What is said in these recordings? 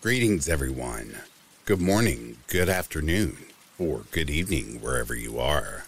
Greetings, everyone. Good morning, good afternoon, or good evening, wherever you are.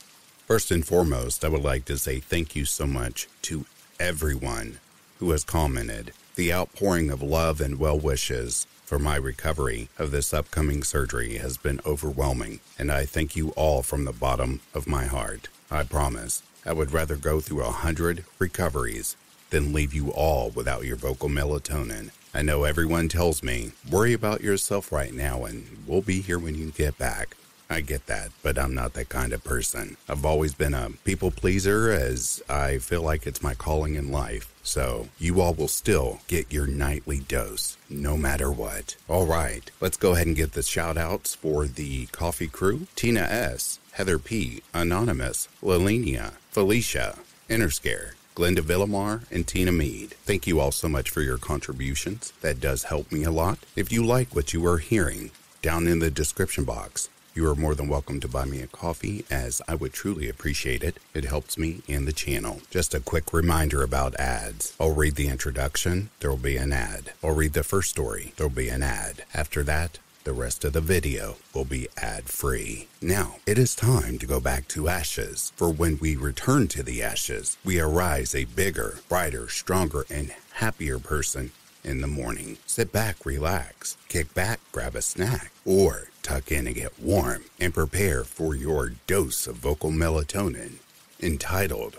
First and foremost, I would like to say thank you so much to everyone who has commented. The outpouring of love and well wishes for my recovery of this upcoming surgery has been overwhelming, and I thank you all from the bottom of my heart. I promise I would rather go through a hundred recoveries than leave you all without your vocal melatonin. I know everyone tells me, worry about yourself right now and we'll be here when you get back. I get that, but I'm not that kind of person. I've always been a people pleaser as I feel like it's my calling in life. So you all will still get your nightly dose, no matter what. All right, let's go ahead and get the shout outs for the coffee crew Tina S., Heather P., Anonymous, Lilinia, Felicia, Interscare, Glenda Villamar, and Tina Mead. Thank you all so much for your contributions. That does help me a lot. If you like what you are hearing, down in the description box, you are more than welcome to buy me a coffee, as I would truly appreciate it. It helps me and the channel. Just a quick reminder about ads. I'll read the introduction, there will be an ad. I'll read the first story, there will be an ad. After that, the rest of the video will be ad free. Now, it is time to go back to ashes, for when we return to the ashes, we arise a bigger, brighter, stronger, and happier person in the morning. Sit back, relax, kick back, grab a snack, or tuck in and get warm and prepare for your dose of vocal melatonin entitled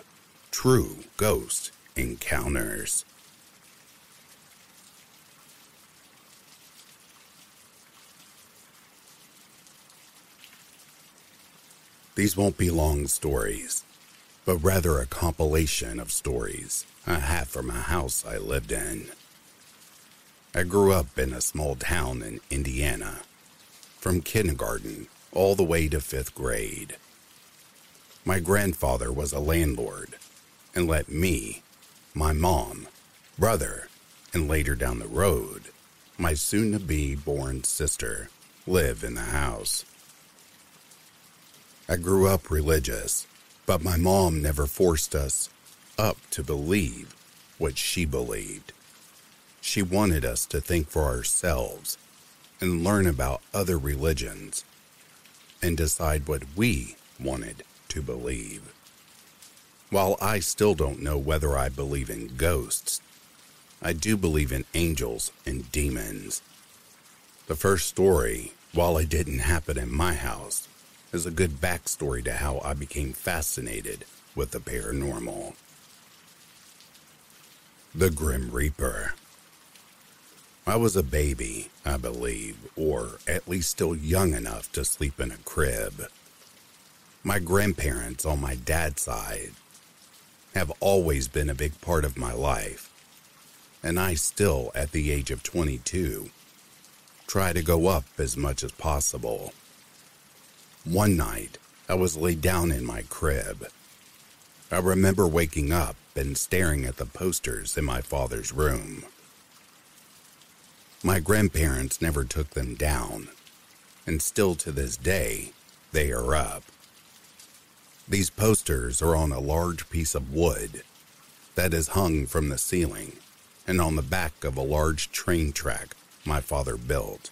True Ghost Encounters. These won't be long stories, but rather a compilation of stories I have from a house I lived in. I grew up in a small town in Indiana, from kindergarten all the way to fifth grade. My grandfather was a landlord and let me, my mom, brother, and later down the road, my soon to be born sister, live in the house. I grew up religious, but my mom never forced us up to believe what she believed. She wanted us to think for ourselves and learn about other religions and decide what we wanted to believe. While I still don't know whether I believe in ghosts, I do believe in angels and demons. The first story, while it didn't happen in my house, is a good backstory to how I became fascinated with the paranormal. The Grim Reaper. I was a baby, I believe, or at least still young enough to sleep in a crib. My grandparents on my dad's side have always been a big part of my life, and I still, at the age of 22, try to go up as much as possible. One night, I was laid down in my crib. I remember waking up and staring at the posters in my father's room. My grandparents never took them down, and still to this day, they are up. These posters are on a large piece of wood that is hung from the ceiling and on the back of a large train track my father built.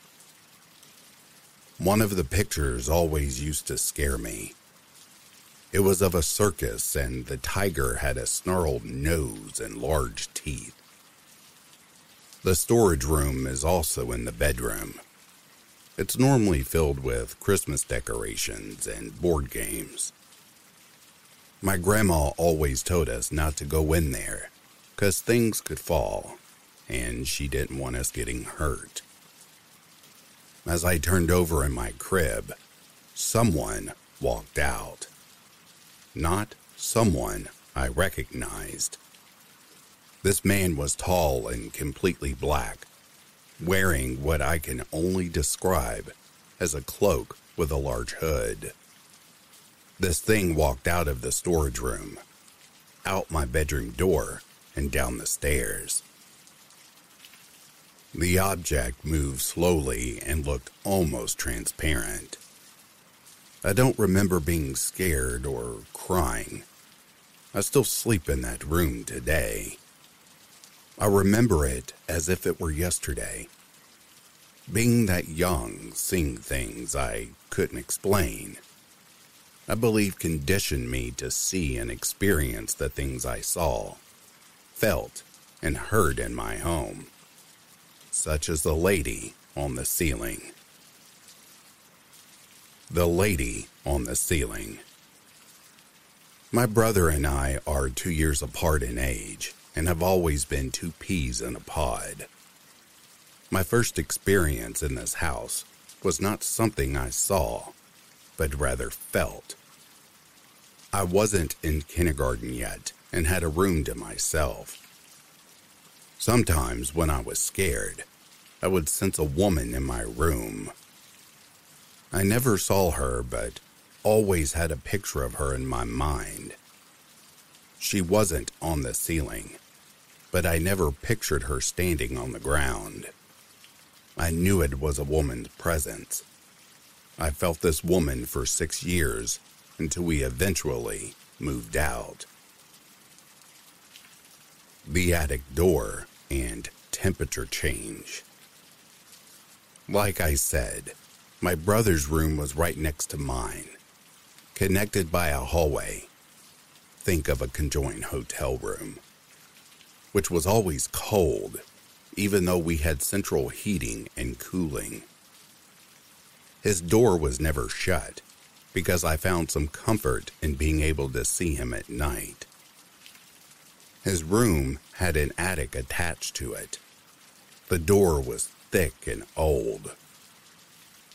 One of the pictures always used to scare me. It was of a circus, and the tiger had a snarled nose and large teeth. The storage room is also in the bedroom. It's normally filled with Christmas decorations and board games. My grandma always told us not to go in there because things could fall, and she didn't want us getting hurt. As I turned over in my crib, someone walked out. Not someone I recognized. This man was tall and completely black, wearing what I can only describe as a cloak with a large hood. This thing walked out of the storage room, out my bedroom door, and down the stairs. The object moved slowly and looked almost transparent. I don't remember being scared or crying. I still sleep in that room today. I remember it as if it were yesterday. Being that young, seeing things I couldn't explain, I believe conditioned me to see and experience the things I saw, felt, and heard in my home, such as the lady on the ceiling. The Lady on the Ceiling. My brother and I are two years apart in age and have always been two peas in a pod. My first experience in this house was not something I saw, but rather felt. I wasn't in kindergarten yet and had a room to myself. Sometimes when I was scared, I would sense a woman in my room I never saw her, but always had a picture of her in my mind. She wasn't on the ceiling, but I never pictured her standing on the ground. I knew it was a woman's presence. I felt this woman for six years until we eventually moved out. The attic door and temperature change. Like I said, my brother's room was right next to mine, connected by a hallway. Think of a conjoined hotel room, which was always cold, even though we had central heating and cooling. His door was never shut because I found some comfort in being able to see him at night. His room had an attic attached to it. The door was thick and old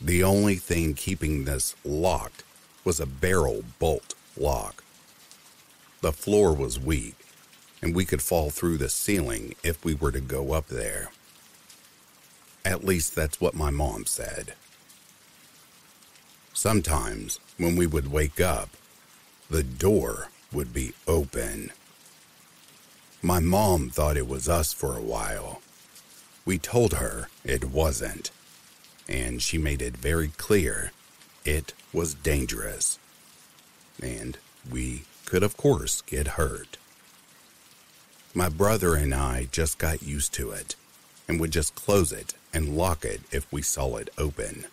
the only thing keeping this locked was a barrel bolt lock. The floor was weak, and we could fall through the ceiling if we were to go up there. At least that's what my mom said. Sometimes, when we would wake up, the door would be open. My mom thought it was us for a while. We told her it wasn't and she made it very clear it was dangerous. And we could, of course, get hurt. My brother and I just got used to it and would just close it and lock it if we saw it open.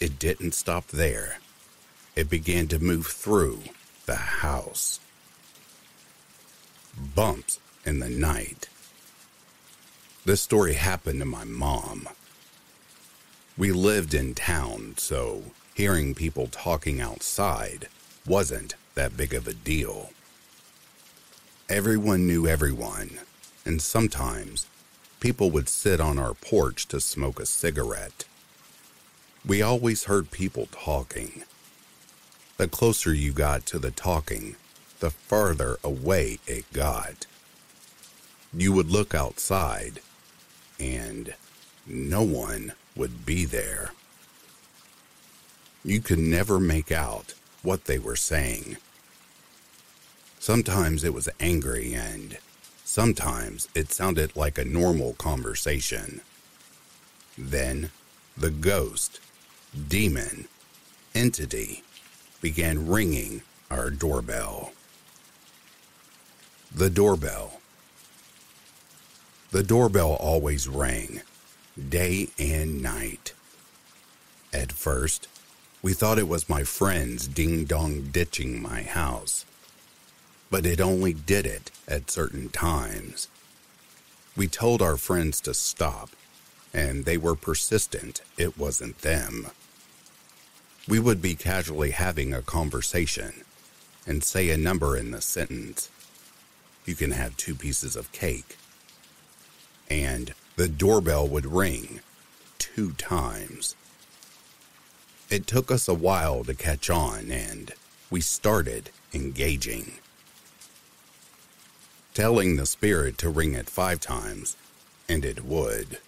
It didn't stop there. It began to move through the house. Bumps in the night. This story happened to my mom. We lived in town, so hearing people talking outside wasn't that big of a deal. Everyone knew everyone, and sometimes people would sit on our porch to smoke a cigarette. We always heard people talking. The closer you got to the talking, the farther away it got. You would look outside, and no one would be there. You could never make out what they were saying. Sometimes it was angry, and sometimes it sounded like a normal conversation. Then the ghost, demon, entity began ringing our doorbell. The doorbell. The doorbell always rang day and night. At first, We thought it was my friends ding dong ditching my house, but it only did it at certain times. We told our friends to stop, and they were persistent it wasn't them. We would be casually having a conversation and say a number in the sentence. You can have two pieces of cake. And the doorbell would ring two times. It took us a while to catch on, and we started engaging. Telling the spirit to ring it five times, and it would.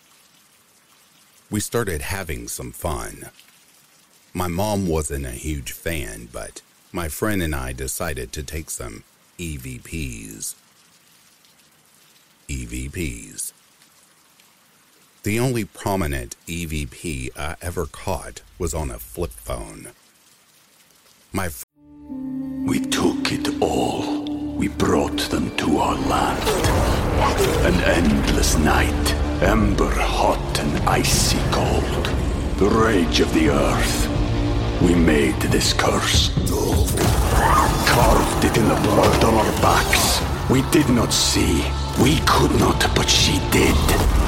We started having some fun. My mom wasn't a huge fan, but my friend and I decided to take some EVPs. EVPs. The only prominent EVP I ever caught was on a flip phone. My fr- We took it all. We brought them to our land. An endless night, ember hot and icy cold. The rage of the earth. We made this curse. Carved it in the blood on our backs. We did not see. We could not, but she did.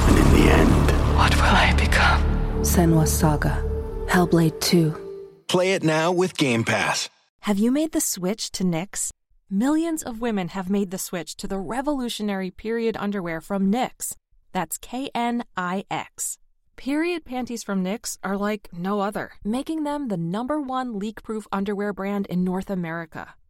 And in the end, What will I become? Senua's Saga. Hellblade 2. Play it now with Game Pass. Have you made the switch to Knix? Millions of women have made the switch to the revolutionary period underwear from Knix. That's K N I X. Period panties from Knix are like no other, making them the number one leak proof underwear brand in North America.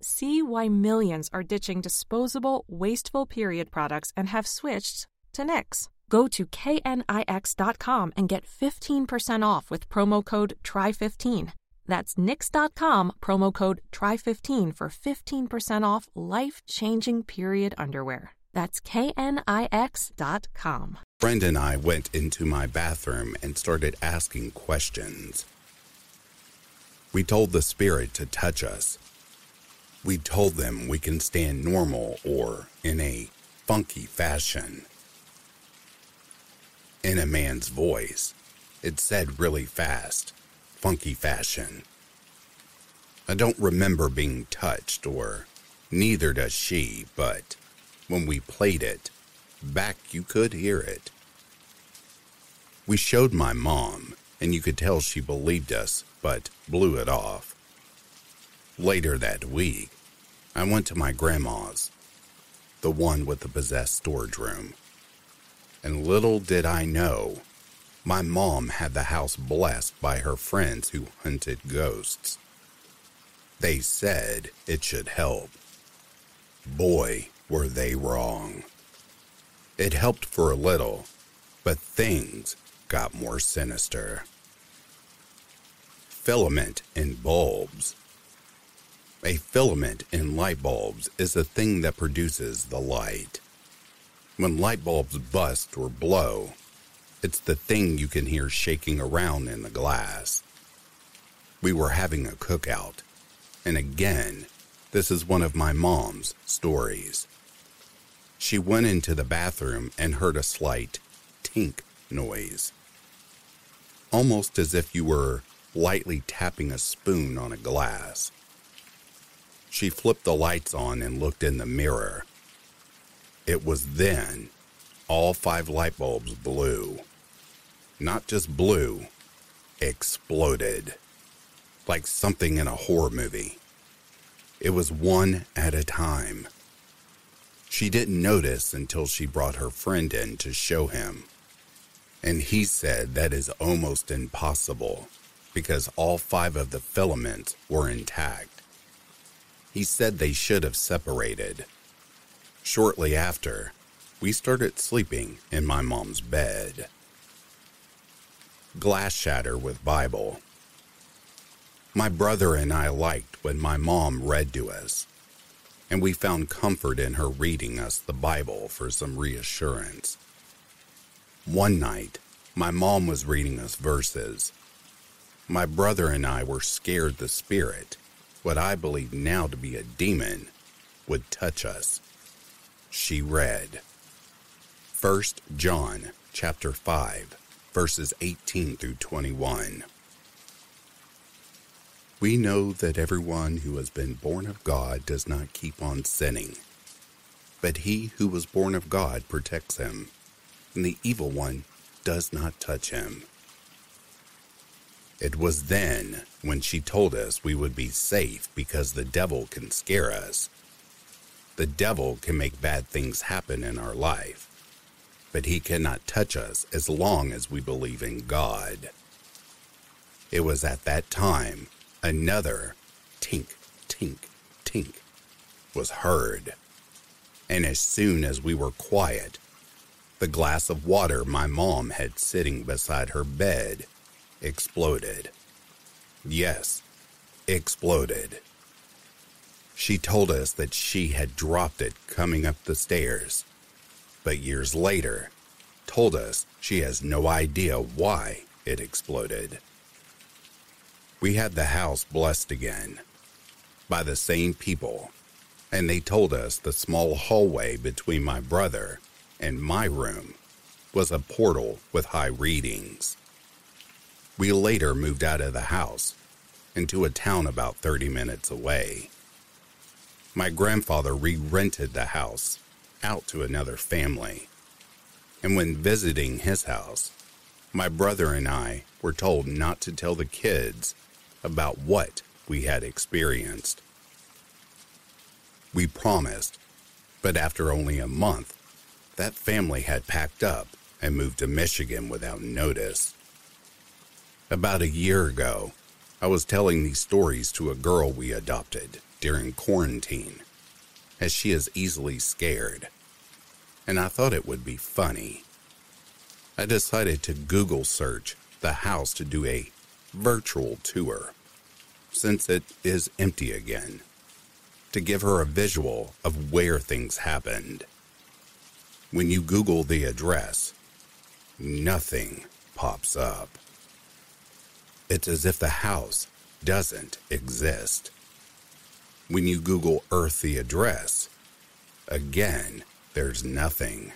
See why millions are ditching disposable, wasteful period products and have switched to Knix. Go to knix.com and get 15% off with promo code TRY15. That's knix.com, promo code TRY15 for 15% off life changing period underwear. That's knix.com. friend and I went into my bathroom and started asking questions. We told the spirit to touch us. We told them we can stand normal or in a funky fashion. In a man's voice, it said really fast, funky fashion. I don't remember being touched, or neither does she, but when we played it, back you could hear it. We showed my mom, and you could tell she believed us, but blew it off. Later that week, I went to my grandma's, the one with the possessed storage room. And little did I know, my mom had the house blessed by her friends who hunted ghosts. They said it should help. Boy, were they wrong. It helped for a little, but things got more sinister. Filament in bulbs. A filament in light bulbs is the thing that produces the light. When light bulbs bust or blow, it's the thing you can hear shaking around in the glass. We were having a cookout, and again, this is one of my mom's stories. She went into the bathroom and heard a slight tink noise, almost as if you were lightly tapping a spoon on a glass. She flipped the lights on and looked in the mirror. It was then all five light bulbs blew. Not just blew, exploded. Like something in a horror movie. It was one at a time. She didn't notice until she brought her friend in to show him. And he said that is almost impossible because all five of the filaments were intact. He said they should have separated. Shortly after, we started sleeping in my mom's bed. Glass shatter with Bible. My brother and I liked when my mom read to us. and we found comfort in her reading us the Bible for some reassurance. One night, my mom was reading us verses. My brother and I were scared the spirit, what I believe now to be a demon, would touch us. She read 1 John chapter 5 verses 18 through 21. We know that everyone who has been born of God does not keep on sinning. But he who was born of God protects him, and the evil one does not touch him. It was then when she told us we would be safe because the devil can scare us. The devil can make bad things happen in our life, but he cannot touch us as long as we believe in God. It was at that time Another tink, tink, tink was heard. And as soon as we were quiet, the glass of water my mom had sitting beside her bed exploded. Yes, exploded. She told us that she had dropped it coming up the stairs, but years later told us she has no idea why it exploded we had the house blessed again by the same people, and they told us the small hallway between my brother and my room was a portal with high readings. We later moved out of the house into a town about 30 minutes away. My grandfather re rented the house out to another family, and when visiting his house, my brother and I were told not to tell the kids about what we had experienced. We promised, but after only a month, that family had packed up and moved to Michigan without notice. About a year ago, I was telling these stories to a girl we adopted during quarantine, as she is easily scared, and I thought it would be funny. I decided to Google search the house to do a virtual tour since it is empty again to give her a visual of where things happened. When you Google the address, nothing pops up. It's as if the house doesn't exist. When you Google Earth the address, again, there's nothing.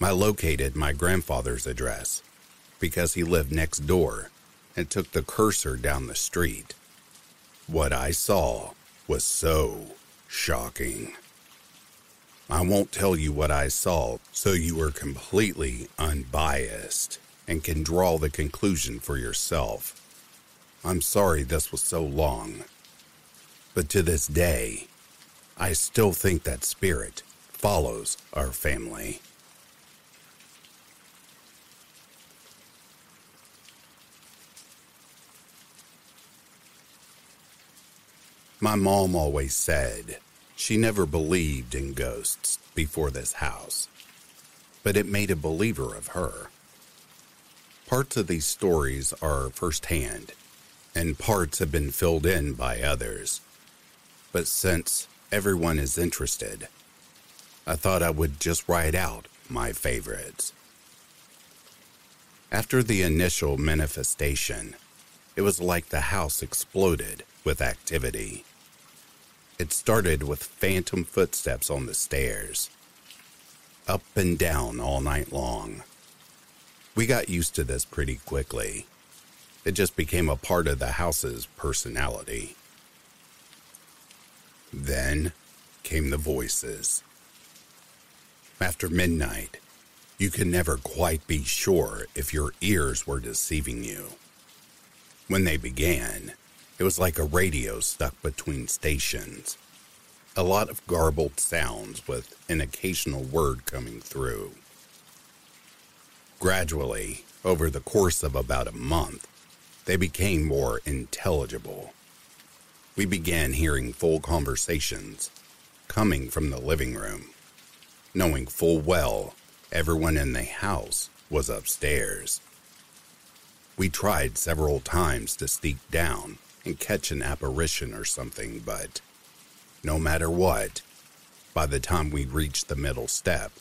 I located my grandfather's address because he lived next door and took the cursor down the street. What I saw was so shocking. I won't tell you what I saw so you are completely unbiased and can draw the conclusion for yourself. I'm sorry this was so long, but to this day, I still think that spirit follows our family. My mom always said she never believed in ghosts before this house, but it made a believer of her. Parts of these stories are firsthand, and parts have been filled in by others. But since everyone is interested, I thought I would just write out my favorites. After the initial manifestation, it was like the house exploded with activity. It started with phantom footsteps on the stairs, up and down all night long. We got used to this pretty quickly. It just became a part of the house's personality. Then came the voices. After midnight, you can never quite be sure if your ears were deceiving you. When they began, it was like a radio stuck between stations. A lot of garbled sounds with an occasional word coming through. Gradually, over the course of about a month, they became more intelligible. We began hearing full conversations coming from the living room, knowing full well everyone in the house was upstairs. We tried several times to sneak down and catch an apparition or something, but no matter what, by the time we reached the middle step,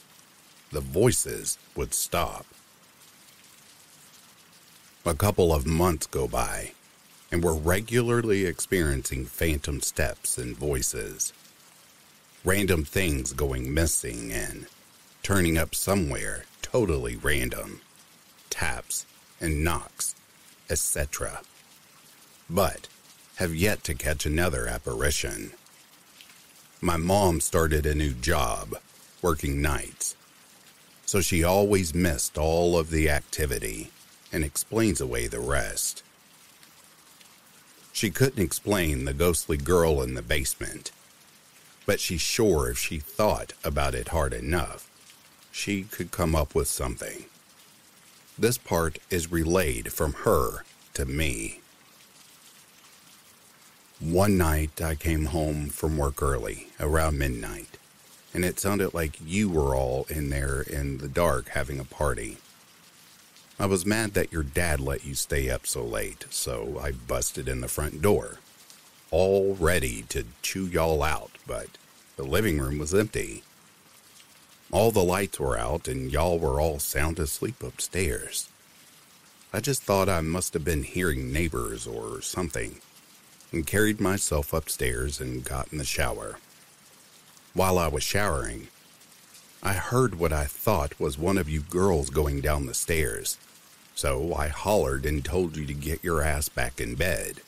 the voices would stop. A couple of months go by, and we're regularly experiencing phantom steps and voices. Random things going missing and turning up somewhere totally random. Taps and knocks, etc. But have yet to catch another apparition. My mom started a new job, working nights, so she always missed all of the activity and explains away the rest. She couldn't explain the ghostly girl in the basement, but she's sure if she thought about it hard enough, she could come up with something. This part is relayed from her to me. One night I came home from work early, around midnight, and it sounded like you were all in there in the dark having a party. I was mad that your dad let you stay up so late, so I busted in the front door, all ready to chew y'all out, but the living room was empty. All the lights were out, and y'all were all sound asleep upstairs. I just thought I must have been hearing neighbors or something, and carried myself upstairs and got in the shower. While I was showering, I heard what I thought was one of you girls going down the stairs. So I hollered and told you to get your ass back in bed.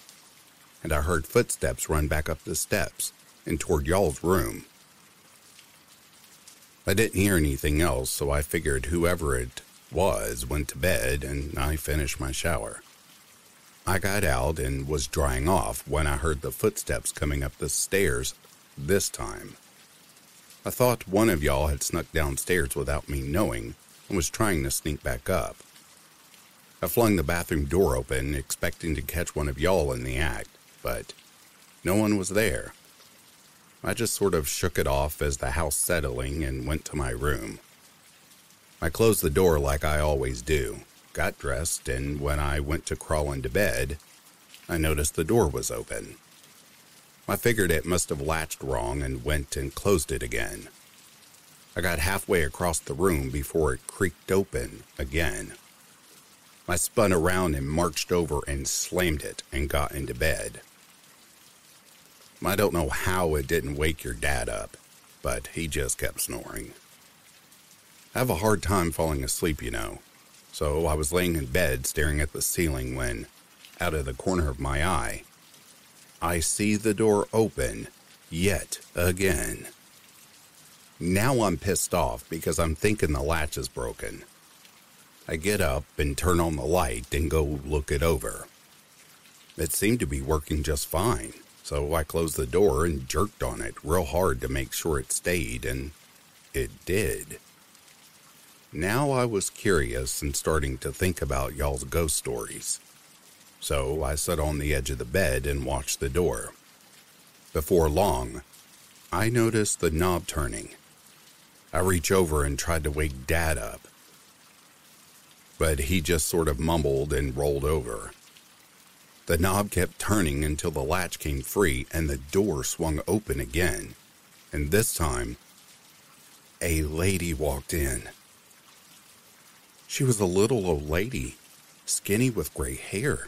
And I heard footsteps run back up the steps and toward y'all's room. I didn't hear anything else, so I figured whoever it was went to bed and I finished my shower. I got out and was drying off when I heard the footsteps coming up the stairs this time. I thought one of y'all had snuck downstairs without me knowing and was trying to sneak back up. I flung the bathroom door open, expecting to catch one of y'all in the act, but no one was there. I just sort of shook it off as the house settling and went to my room. I closed the door like I always do, got dressed, and when I went to crawl into bed, I noticed the door was open. I figured it must have latched wrong and went and closed it again. I got halfway across the room before it creaked open again. I spun around and marched over and slammed it and got into bed. I don't know how it didn't wake your dad up, but he just kept snoring. I have a hard time falling asleep, you know, so I was laying in bed staring at the ceiling when, out of the corner of my eye, I see the door open yet again. Now I'm pissed off because I'm thinking the latch is broken. I get up and turn on the light and go look it over. It seemed to be working just fine, so I closed the door and jerked on it real hard to make sure it stayed, and it did. Now I was curious and starting to think about y'all's ghost stories. So I sat on the edge of the bed and watched the door. Before long, I noticed the knob turning. I reach over and tried to wake Dad up, but he just sort of mumbled and rolled over. The knob kept turning until the latch came free and the door swung open again. And this time, a lady walked in. She was a little old lady, skinny with gray hair,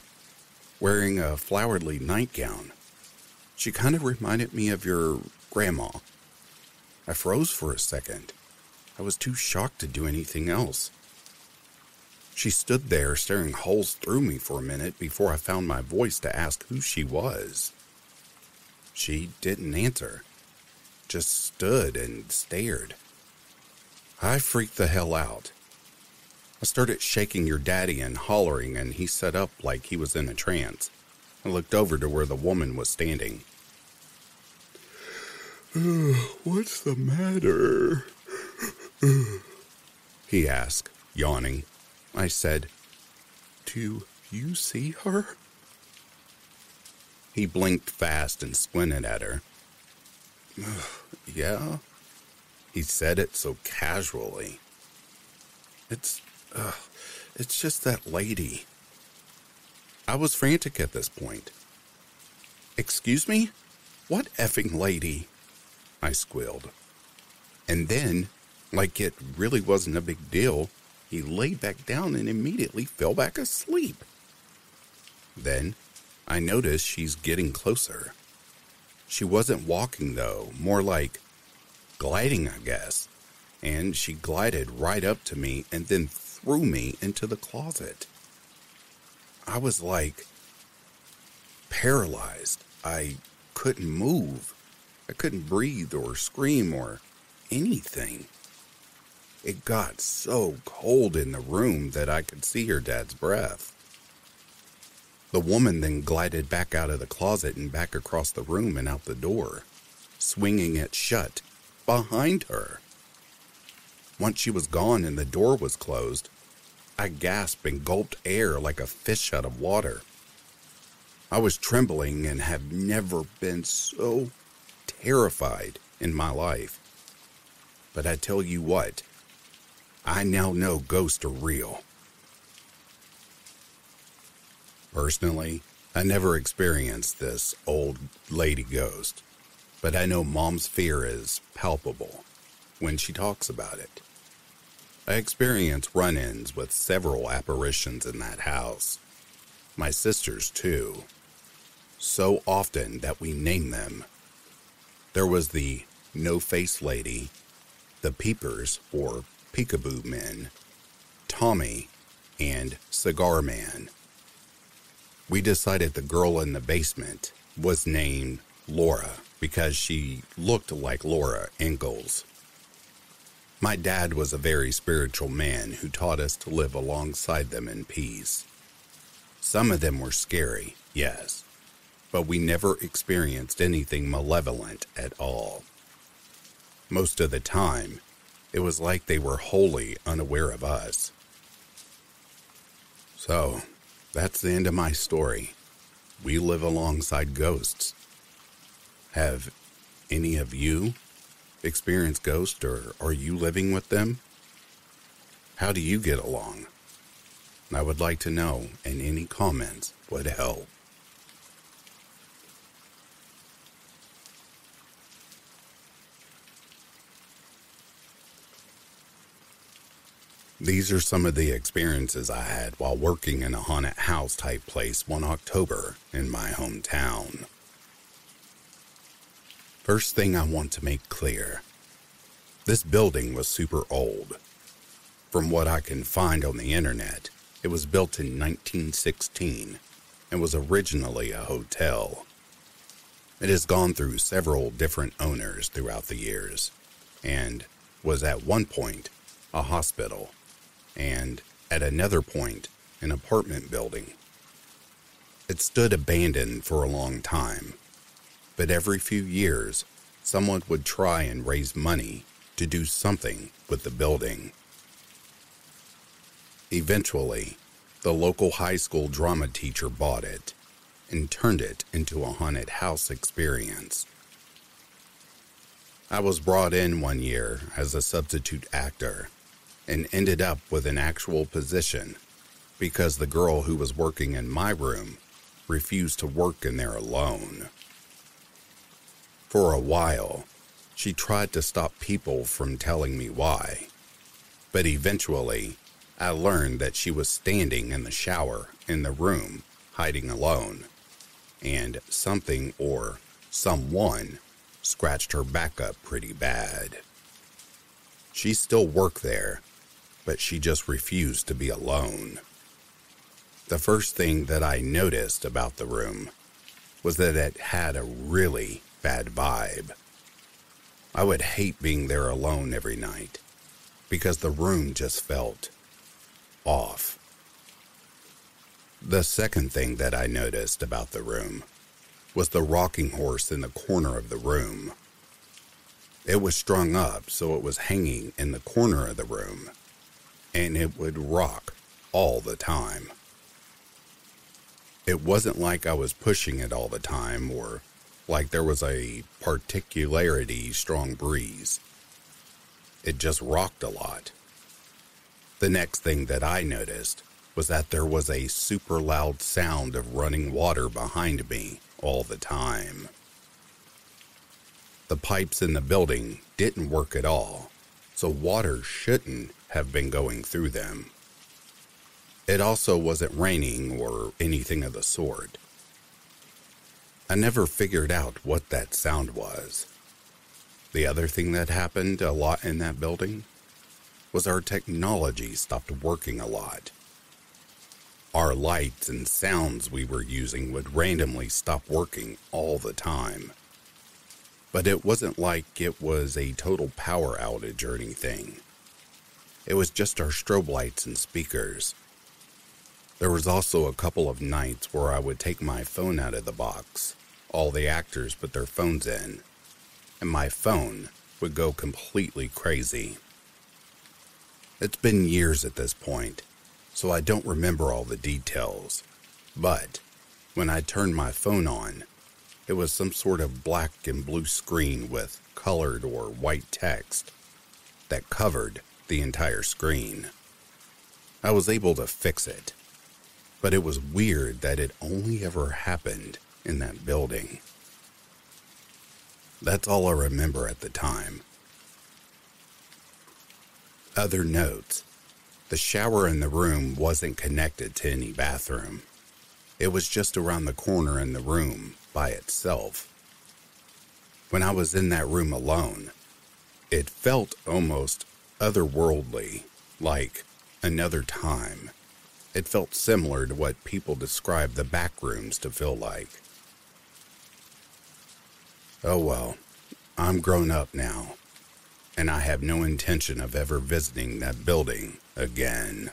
wearing a flowery nightgown. She kind of reminded me of your grandma. I froze for a second. I was too shocked to do anything else. She stood there staring holes through me for a minute before I found my voice to ask who she was. She didn't answer, just stood and stared. I freaked the hell out. I started shaking your daddy and hollering, and he sat up like he was in a trance. I looked over to where the woman was standing. What's the matter? he asked, yawning. I said, Do you see her? He blinked fast and squinted at her. yeah? He said it so casually. It's, uh, it's just that lady. I was frantic at this point. Excuse me? What effing lady? I squealed. And then, like it really wasn't a big deal, he laid back down and immediately fell back asleep. Then I noticed she's getting closer. She wasn't walking, though, more like gliding, I guess. And she glided right up to me and then threw me into the closet. I was like paralyzed. I couldn't move. I couldn't breathe or scream or anything. It got so cold in the room that I could see her dad's breath. The woman then glided back out of the closet and back across the room and out the door, swinging it shut behind her. Once she was gone and the door was closed, I gasped and gulped air like a fish out of water. I was trembling and have never been so terrified in my life. But I tell you what, I now know ghosts are real. Personally, I never experienced this old lady ghost, but I know mom's fear is palpable when she talks about it. I experienced run ins with several apparitions in that house. My sisters, too. So often that we name them. There was the no face lady, the peepers or peekaboo men, Tommy, and Cigar Man we decided the girl in the basement was named Laura because she looked like Laura Ingalls. My dad was a very spiritual man who taught us to live alongside them in peace. Some of them were scary, yes, but we never experienced anything malevolent at all. Most of the time, it was like they were wholly unaware of us. So, that's the end of my story. We live alongside ghosts. Have any of you experienced ghosts or are you living with them? How do you get along? I would like to know, and any comments would help. These are some of the experiences I had while working in a haunted house type place one October in my hometown. First thing I want to make clear this building was super old. From what I can find on the internet, it was built in 1916 and was originally a hotel. It has gone through several different owners throughout the years and was at one point a hospital and, at another point, an apartment building. It stood abandoned for a long time, but every few years, someone would try and raise money to do something with the building. Eventually, the local high school drama teacher bought it and turned it into a haunted house experience. I was brought in one year as a substitute actor and ended up with an actual position because the girl who was working in my room refused to work in there alone. For a while, she tried to stop people from telling me why, but eventually, I learned that she was standing in the shower in the room, hiding alone, and something or someone scratched her back up pretty bad. She still worked there but she just refused to be alone. The first thing that I noticed about the room was that it had a really bad vibe. I would hate being there alone every night because the room just felt off. The second thing that I noticed about the room was the rocking horse in the corner of the room. It was strung up so it was hanging in the corner of the room and it would rock all the time. It wasn't like I was pushing it all the time or like there was a particularly strong breeze. It just rocked a lot. The next thing that I noticed was that there was a super loud sound of running water behind me all the time. The pipes in the building didn't work at all, so water shouldn't have been going through them. It also wasn't raining or anything of the sort. I never figured out what that sound was. The other thing that happened a lot in that building was our technology stopped working a lot. Our lights and sounds we were using would randomly stop working all the time. But it wasn't like it was a total power outage or anything. It was just our strobe lights and speakers. There was also a couple of nights where I would take my phone out of the box. All the actors put their phones in, and my phone would go completely crazy. It's been years at this point, so I don't remember all the details. But when I turned my phone on, it was some sort of black and blue screen with colored or white text that covered the entire screen. I was able to fix it, but it was weird that it only ever happened in that building. That's all I remember at the time. Other notes the shower in the room wasn't connected to any bathroom. It was just around the corner in the room by itself. When I was in that room alone, it felt almost otherworldly, like another time. It felt similar to what people describe the back rooms to feel like. Oh well, I'm grown up now and I have no intention of ever visiting that building again.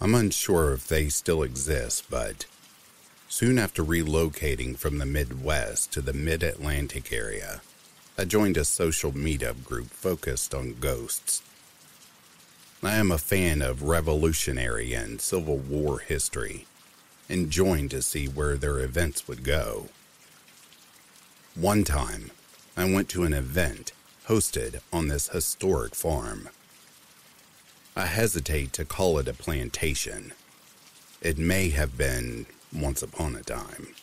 I'm unsure if they still exist, but soon after relocating from the Midwest to the Mid Atlantic area, I joined a social meetup group focused on ghosts I am a fan of Revolutionary and Civil War history and joined to see where their events would go. One time, I went to an event hosted on this historic farm. I hesitate to call it a plantation. It may have been once upon a time.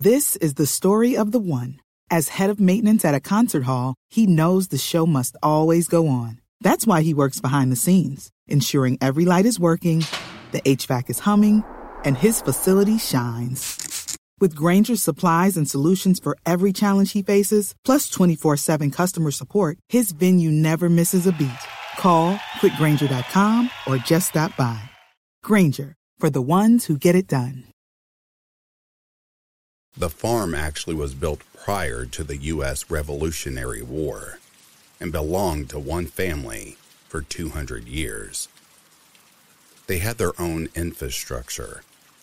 This is the story of the one. As head of maintenance at a concert hall, he knows the show must always go on. That's why he works behind the scenes, ensuring every light is working, the HVAC is humming, and his facility shines. With Grainger's supplies and solutions for every challenge he faces, plus 24 7 customer support, his venue never misses a beat. Call click grainger.com or just stop by. Grainger, for the ones who get it done. The farm actually was built prior to the U.S. Revolutionary War and belonged to one family for 200 years. They had their own infrastructure,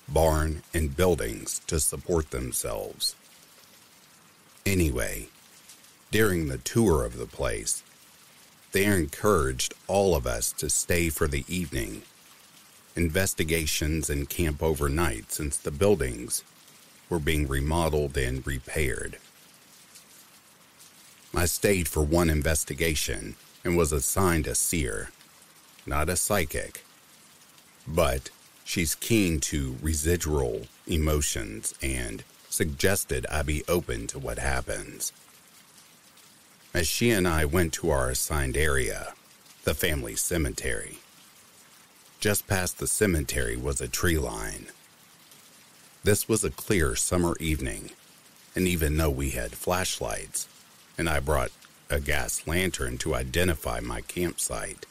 barn, and buildings to support themselves. Anyway, during the tour of the place, they encouraged all of us to stay for the evening, investigations, and camp overnight since the buildings were being remodeled and repaired. I stayed for one investigation and was assigned a seer, not a psychic. But she's keen to residual emotions and suggested I be open to what happens. As she and I went to our assigned area, the family cemetery, just past the cemetery was a tree line. This was a clear summer evening, and even though we had flashlights, and I brought a gas lantern to identify my campsite.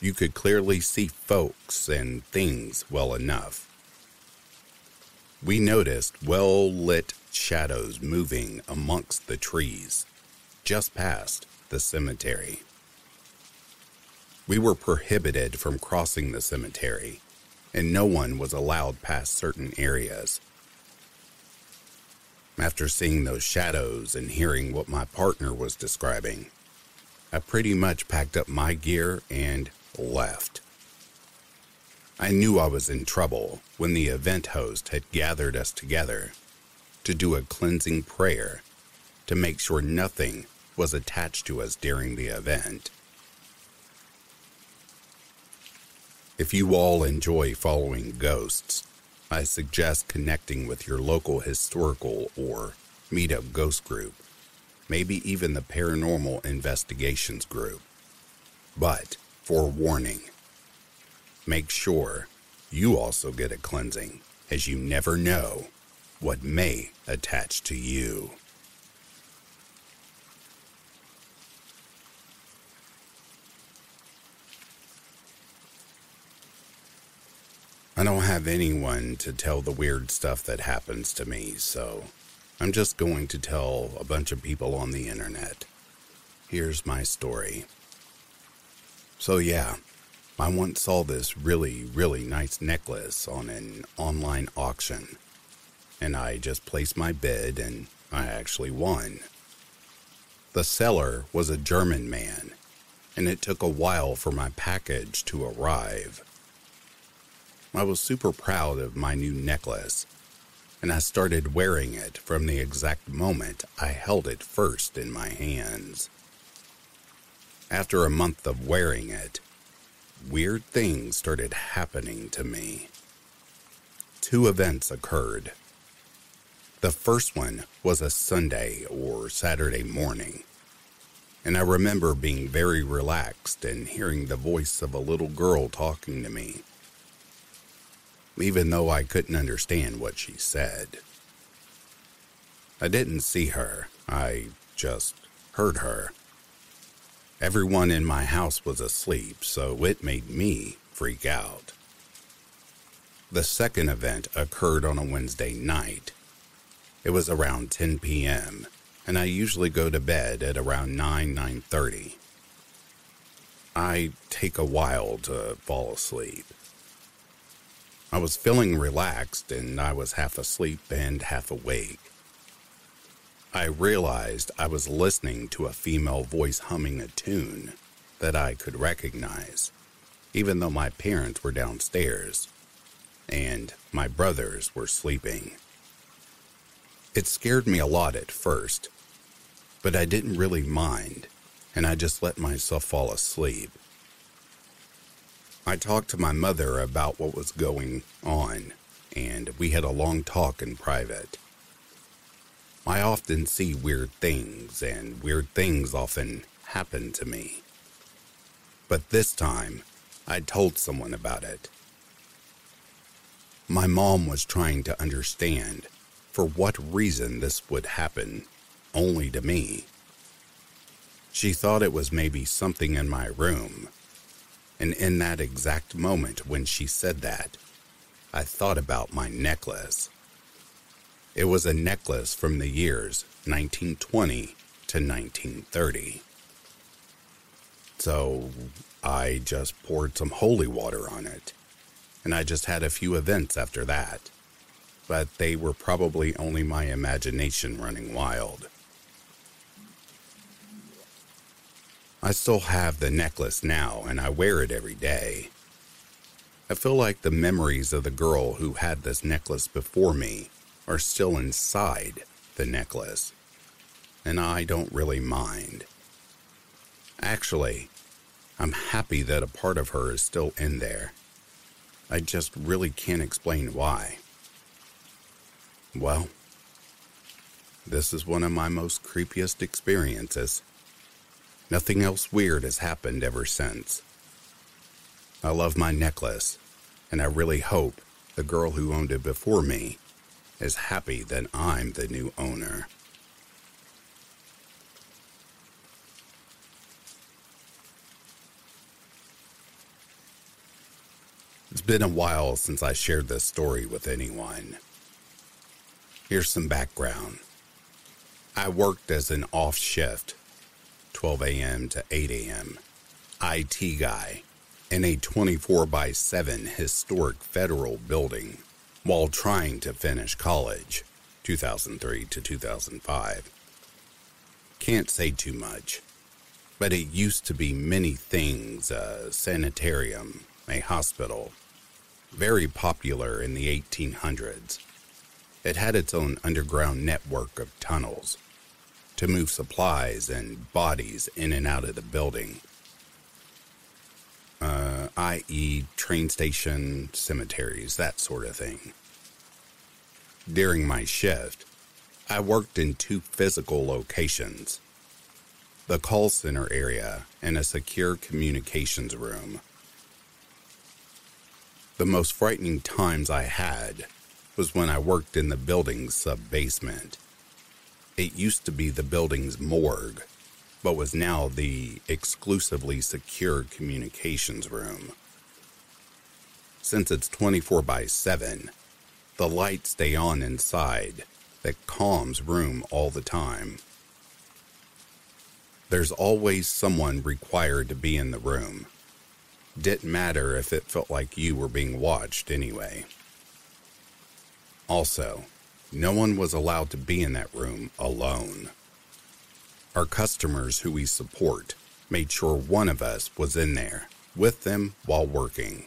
You could clearly see folks and things well enough. We noticed well lit shadows moving amongst the trees, just past the cemetery. We were prohibited from crossing the cemetery, and no one was allowed past certain areas. After seeing those shadows and hearing what my partner was describing, I pretty much packed up my gear and left. I knew I was in trouble when the event host had gathered us together to do a cleansing prayer to make sure nothing was attached to us during the event. If you all enjoy following ghosts, I suggest connecting with your local historical or meetup ghost group, maybe even the paranormal investigations group. But, forewarning, make sure you also get a cleansing, as you never know what may attach to you. I don't have anyone to tell the weird stuff that happens to me, so I'm just going to tell a bunch of people on the internet. Here's my story. So, yeah, I once saw this really, really nice necklace on an online auction, and I just placed my bid and I actually won. The seller was a German man, and it took a while for my package to arrive. I was super proud of my new necklace, and I started wearing it from the exact moment I held it first in my hands. After a month of wearing it, weird things started happening to me. Two events occurred. The first one was a Sunday or Saturday morning, and I remember being very relaxed and hearing the voice of a little girl talking to me even though I couldn't understand what she said. I didn't see her, I just heard her. Everyone in my house was asleep, so it made me freak out. The second event occurred on a Wednesday night. It was around 10 p.m., and I usually go to bed at around 9 9:30. I take a while to fall asleep. I was feeling relaxed and I was half asleep and half awake. I realized I was listening to a female voice humming a tune that I could recognize, even though my parents were downstairs and my brothers were sleeping. It scared me a lot at first, but I didn't really mind, and I just let myself fall asleep. I talked to my mother about what was going on, and we had a long talk in private. I often see weird things, and weird things often happen to me. But this time, I told someone about it. My mom was trying to understand for what reason this would happen only to me. She thought it was maybe something in my room and in that exact moment when she said that, I thought about my necklace. It was a necklace from the years 1920 to 1930. So I just poured some holy water on it, and I just had a few events after that. But they were probably only my imagination running wild. I still have the necklace now and I wear it every day. I feel like the memories of the girl who had this necklace before me are still inside the necklace, and I don't really mind. Actually, I'm happy that a part of her is still in there. I just really can't explain why. Well, this is one of my most creepiest experiences. Nothing else weird has happened ever since. I love my necklace, and I really hope the girl who owned it before me is happy that I'm the new owner. It's been a while since I shared this story with anyone. Here's some background. I worked as an off shift 12 a.m. to 8 a.m. IT guy in a 24 by 7 historic federal building while trying to finish college 2003 to 2005. Can't say too much, but it used to be many things a sanitarium, a hospital, very popular in the 1800s. It had its own underground network of tunnels to move supplies and bodies in and out of the building. Uh, i.e., train station, cemeteries, that sort of thing. During my shift, I worked in two physical locations the call center area and a secure communications room. The most frightening times I had was when I worked in the building's sub basement. It used to be the building's morgue, but was now the exclusively secure communications room. Since it's 24 by 7, the lights stay on inside that comms room all the time. There's always someone required to be in the room. Didn't matter if it felt like you were being watched anyway. Also, no one was allowed to be in that room alone. Our customers who we support made sure one of us was in there with them while working.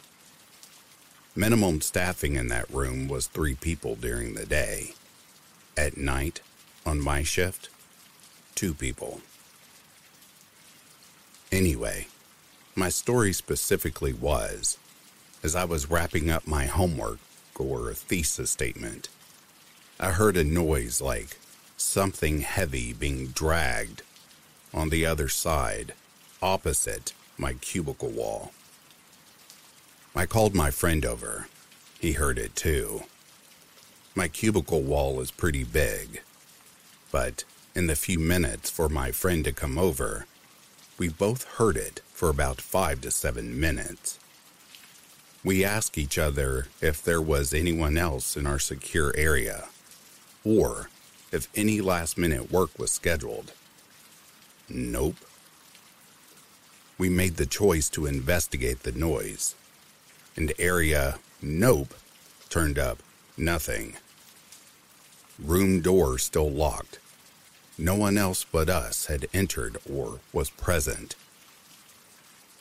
Minimum staffing in that room was three people during the day. At night, on my shift, two people. Anyway, my story specifically was as I was wrapping up my homework or thesis statement, I heard a noise like something heavy being dragged on the other side, opposite my cubicle wall. I called my friend over. He heard it too. My cubicle wall is pretty big, but in the few minutes for my friend to come over, we both heard it for about five to seven minutes. We asked each other if there was anyone else in our secure area, or if any last minute work was scheduled. Nope. We made the choice to investigate the noise, and area nope turned up nothing. Room door still locked. No one else but us had entered or was present.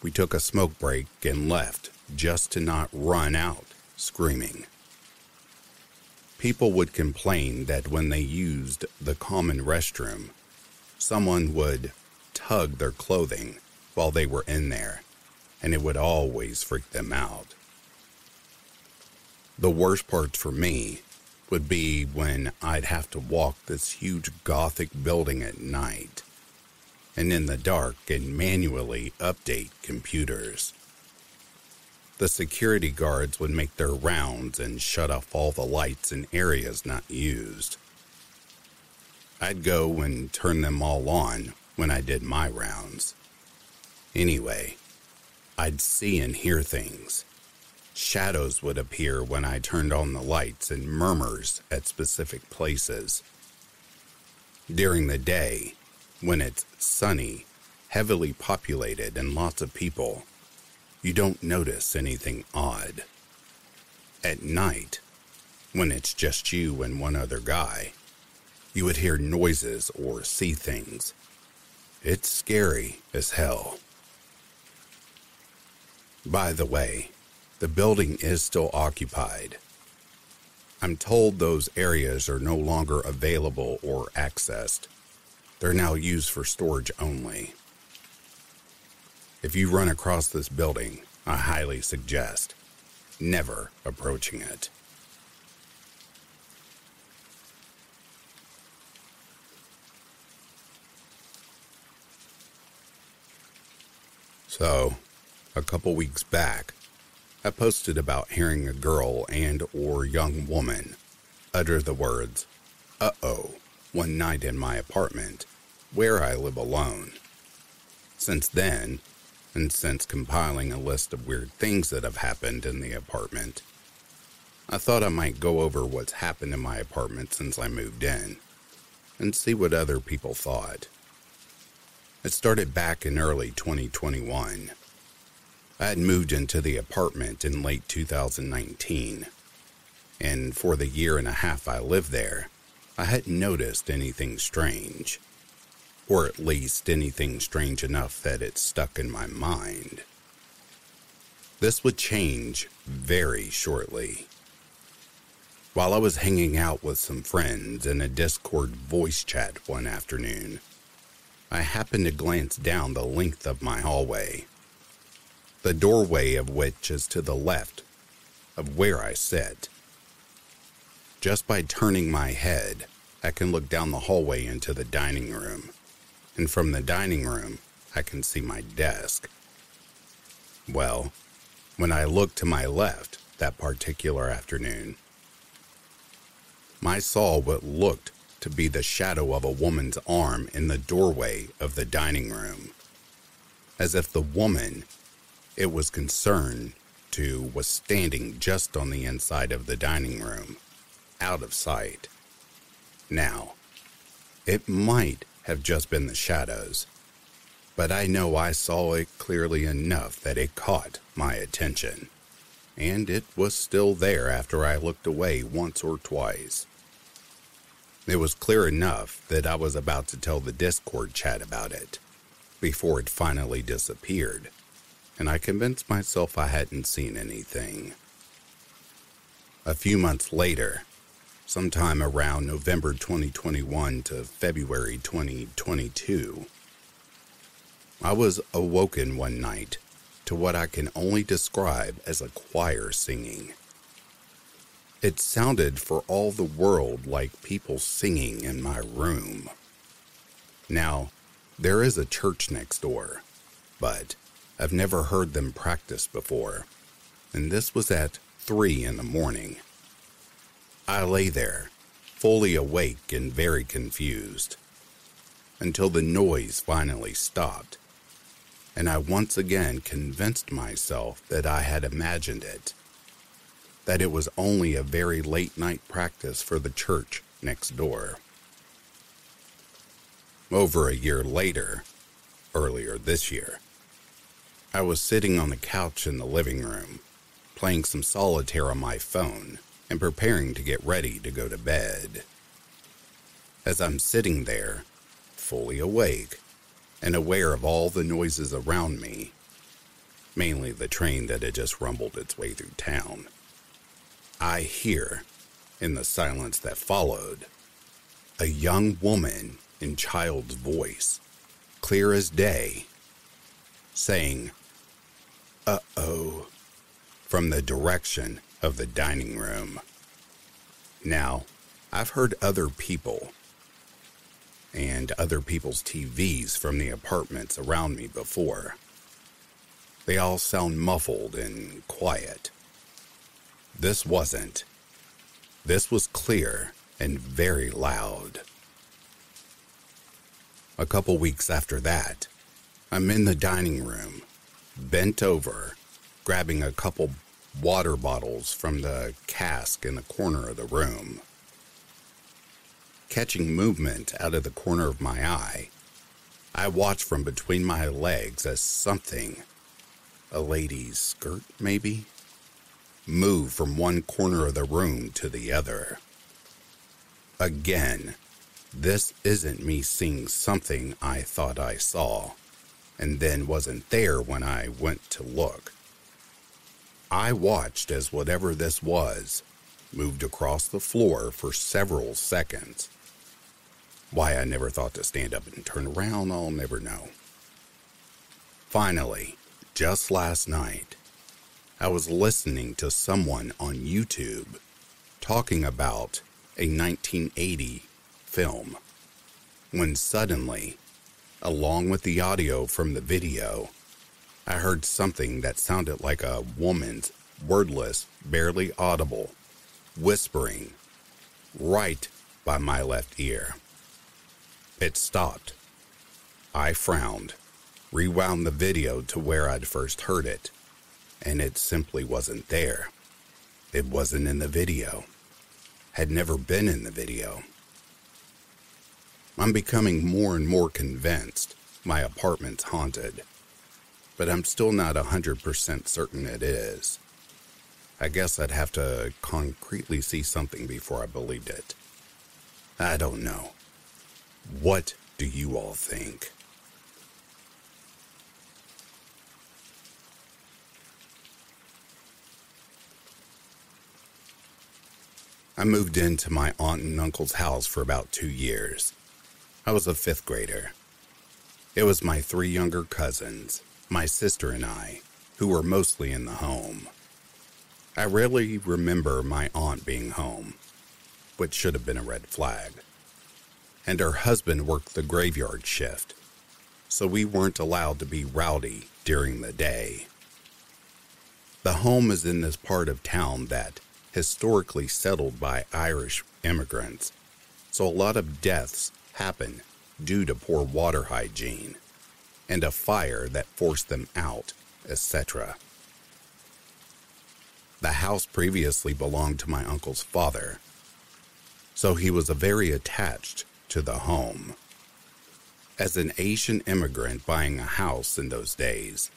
We took a smoke break and left just to not run out screaming. People would complain that when they used the common restroom, someone would tug their clothing while they were in there, and it would always freak them out. The worst part for me would be when I'd have to walk this huge gothic building at night and in the dark and manually update computers. The security guards would make their rounds and shut off all the lights in areas not used. I'd go and turn them all on when I did my rounds. Anyway, I'd see and hear things Shadows would appear when I turned on the lights and murmurs at specific places. During the day, when it's sunny, heavily populated, and lots of people, you don't notice anything odd. At night, when it's just you and one other guy, you would hear noises or see things. It's scary as hell. By the way, the building is still occupied. I'm told those areas are no longer available or accessed. They're now used for storage only. If you run across this building, I highly suggest never approaching it. So, a couple weeks back, I posted about hearing a girl and or young woman utter the words, uh-oh, one night in my apartment, where I live alone. Since then, and since compiling a list of weird things that have happened in the apartment, I thought I might go over what's happened in my apartment since I moved in and see what other people thought. It started back in early 2021 I had moved into the apartment in late 2019, and for the year and a half I lived there, I hadn't noticed anything strange, or at least anything strange enough that it stuck in my mind. This would change very shortly. While I was hanging out with some friends in a Discord voice chat one afternoon, I happened to glance down the length of my hallway the doorway of which is to the left of where I sit. Just by turning my head, I can look down the hallway into the dining room, and from the dining room, I can see my desk. Well, when I looked to my left that particular afternoon, I saw what looked to be the shadow of a woman's arm in the doorway of the dining room, as if the woman it was concerned to was standing just on the inside of the dining room, out of sight. Now, it might have just been the shadows, but I know I saw it clearly enough that it caught my attention, and it was still there after I looked away once or twice. It was clear enough that I was about to tell the Discord chat about it before it finally disappeared, and I convinced myself I hadn't seen anything. A few months later, sometime around November 2021 to February 2022, I was awoken one night to what I can only describe as a choir singing. It sounded for all the world like people singing in my room. Now, there is a church next door, but I've never heard them practice before, and this was at three in the morning. I lay there, fully awake and very confused, until the noise finally stopped, and I once again convinced myself that I had imagined it that it was only a very late night practice for the church next door. Over a year later, earlier this year, I was sitting on the couch in the living room, playing some solitaire on my phone and preparing to get ready to go to bed. As I'm sitting there, fully awake and aware of all the noises around me, mainly the train that had just rumbled its way through town, I hear, in the silence that followed, a young woman in child's voice, clear as day, saying, Uh oh, from the direction of the dining room. Now, I've heard other people and other people's TVs from the apartments around me before. They all sound muffled and quiet. This wasn't. This was clear and very loud. A couple weeks after that, I'm in the dining room, bent over, grabbing a couple water bottles from the cask in the corner of the room. Catching movement out of the corner of my eye, I watch from between my legs as something, a lady's skirt maybe, move from one corner of the room to the other. Again, this isn't me seeing something I thought I saw, and then wasn't there when I went to look. I watched as whatever this was moved across the floor for several seconds. Why I never thought to stand up and turn around, I'll never know. Finally, just last night, I was listening to someone on YouTube talking about a 1980 film when suddenly, along with the audio from the video, I heard something that sounded like a woman's wordless, barely audible whispering right by my left ear. It stopped. I frowned, rewound the video to where I'd first heard it, and it simply wasn't there. It wasn't in the video. Had never been in the video. I'm becoming more and more convinced my apartment's haunted, but I'm still not a 100% certain it is. I guess I'd have to concretely see something before I believed it. I don't know. What do you all think? I moved into my aunt and uncle's house for about two years. I was a fifth grader. It was my three younger cousins, my sister, and I, who were mostly in the home. I rarely remember my aunt being home, which should have been a red flag. And her husband worked the graveyard shift, so we weren't allowed to be rowdy during the day. The home is in this part of town that historically settled by Irish immigrants, so a lot of deaths happen due to poor water hygiene and a fire that forced them out, etc. The house previously belonged to my uncle's father, so he was very attached to the home. As an Asian immigrant buying a house in those days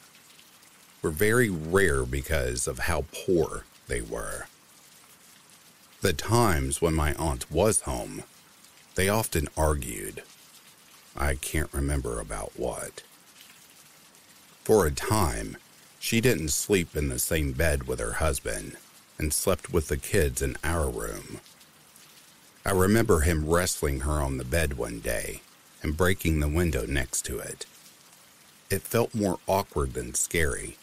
were very rare because of how poor they were. The times when my aunt was home, they often argued. I can't remember about what. For a time, she didn't sleep in the same bed with her husband and slept with the kids in our room. I remember him wrestling her on the bed one day and breaking the window next to it. It felt more awkward than scary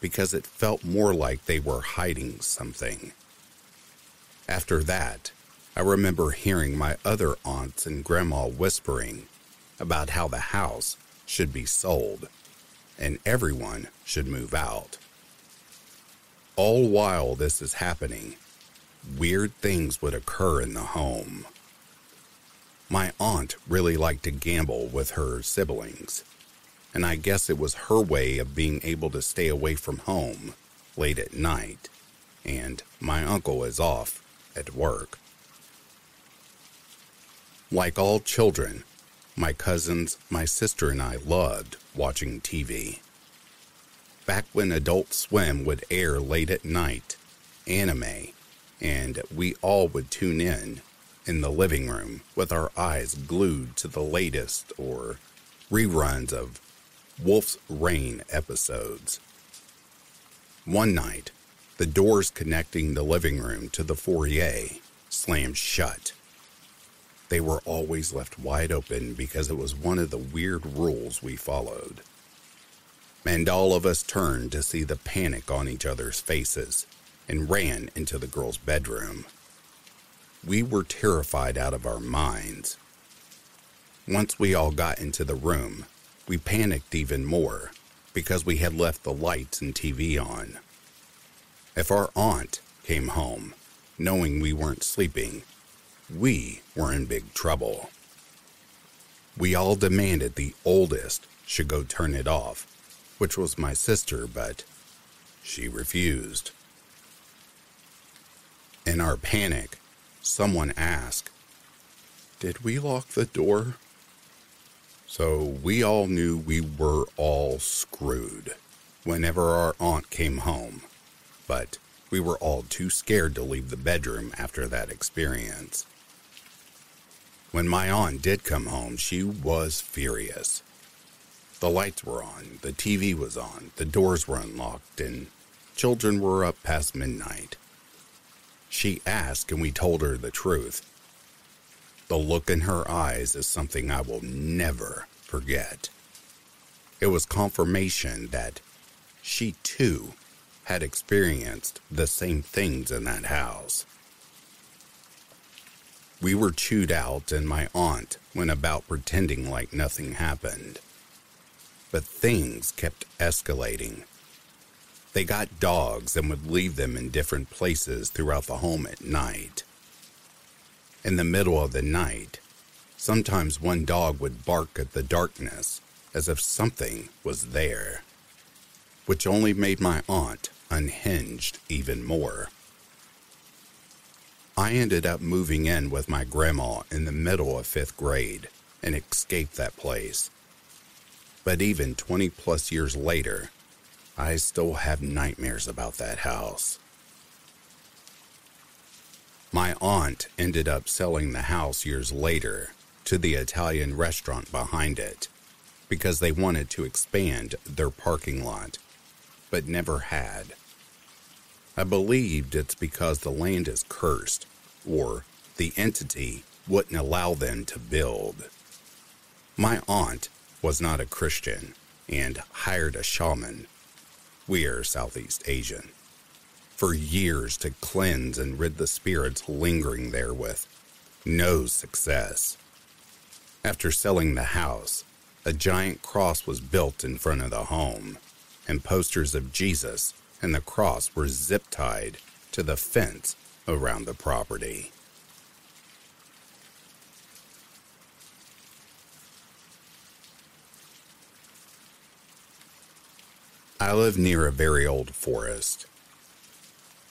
because it felt more like they were hiding something. After that, I remember hearing my other aunts and grandma whispering about how the house should be sold and everyone should move out. All while this is happening, weird things would occur in the home. My aunt really liked to gamble with her siblings, and I guess it was her way of being able to stay away from home late at night, and my uncle is off at work. Like all children, my cousins, my sister, and I loved watching TV. Back when Adult Swim would air late at night, anime, and we all would tune in in the living room with our eyes glued to the latest or reruns of Wolf's Rain episodes. One night, the doors connecting the living room to the foyer slammed shut they were always left wide open because it was one of the weird rules we followed. And all of us turned to see the panic on each other's faces and ran into the girl's bedroom. We were terrified out of our minds. Once we all got into the room, we panicked even more because we had left the lights and TV on. If our aunt came home, knowing we weren't sleeping, we were in big trouble. We all demanded the oldest should go turn it off, which was my sister, but she refused. In our panic, someone asked, Did we lock the door? So we all knew we were all screwed whenever our aunt came home, but we were all too scared to leave the bedroom after that experience. When my aunt did come home, she was furious. The lights were on, the TV was on, the doors were unlocked, and children were up past midnight. She asked, and we told her the truth. The look in her eyes is something I will never forget. It was confirmation that she too had experienced the same things in that house. We were chewed out, and my aunt went about pretending like nothing happened. But things kept escalating. They got dogs and would leave them in different places throughout the home at night. In the middle of the night, sometimes one dog would bark at the darkness as if something was there, which only made my aunt unhinged even more. I ended up moving in with my grandma in the middle of fifth grade and escaped that place. But even 20 plus years later, I still have nightmares about that house. My aunt ended up selling the house years later to the Italian restaurant behind it because they wanted to expand their parking lot, but never had. I believed it's because the land is cursed or the entity wouldn't allow them to build. My aunt was not a Christian and hired a shaman, We are Southeast Asian. For years to cleanse and rid the spirits lingering there with no success. After selling the house, a giant cross was built in front of the home, and posters of Jesus and the cross were zip tied to the fence around the property. I live near a very old forest.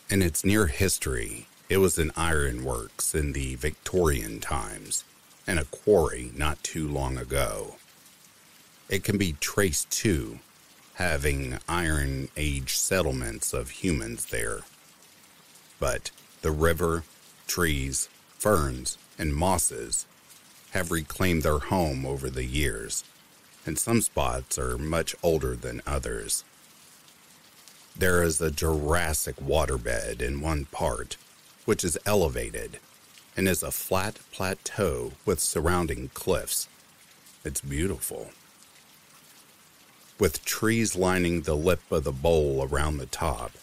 In its near history, it was an iron works in the Victorian times and a quarry not too long ago. It can be traced to having Iron Age settlements of humans there. But the river, trees, ferns, and mosses have reclaimed their home over the years, and some spots are much older than others. There is a Jurassic waterbed in one part, which is elevated and is a flat plateau with surrounding cliffs. It's beautiful. With trees lining the lip of the bowl around the top.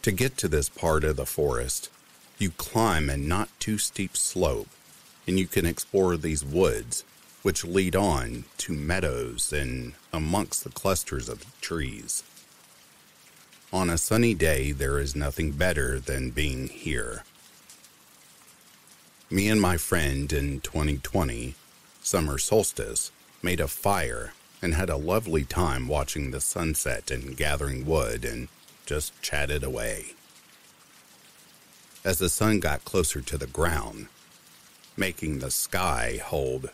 To get to this part of the forest, you climb a not too steep slope, and you can explore these woods, which lead on to meadows and amongst the clusters of trees. On a sunny day, there is nothing better than being here. Me and my friend in 2020, summer solstice, made a fire and had a lovely time watching the sunset and gathering wood and just chatted away. As the sun got closer to the ground, making the sky hold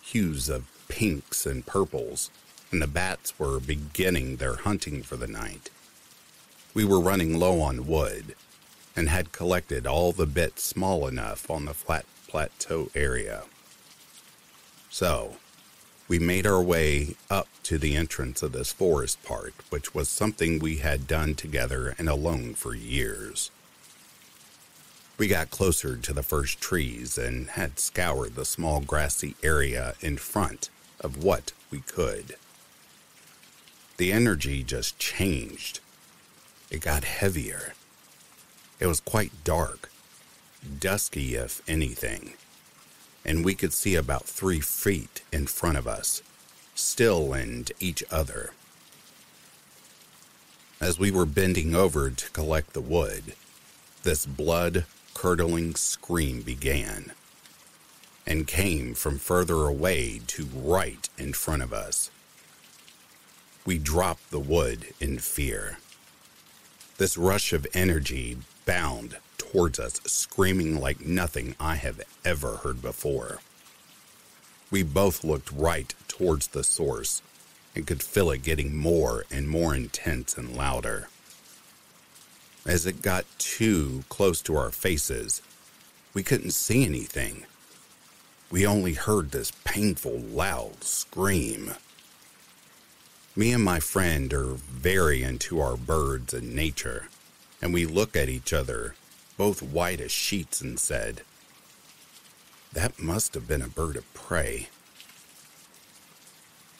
hues of pinks and purples, and the bats were beginning their hunting for the night we were running low on wood and had collected all the bits small enough on the flat plateau area. So, we made our way up to the entrance of this forest part, which was something we had done together and alone for years. We got closer to the first trees and had scoured the small grassy area in front of what we could. The energy just changed it got heavier. It was quite dark, dusky if anything, and we could see about three feet in front of us, still and each other. As we were bending over to collect the wood, this blood curdling scream began and came from further away to right in front of us. We dropped the wood in fear. This rush of energy bound towards us, screaming like nothing I have ever heard before. We both looked right towards the source and could feel it getting more and more intense and louder. As it got too close to our faces, we couldn't see anything. We only heard this painful, loud scream. Me and my friend are very into our birds and nature, and we look at each other, both white as sheets, and said, That must have been a bird of prey.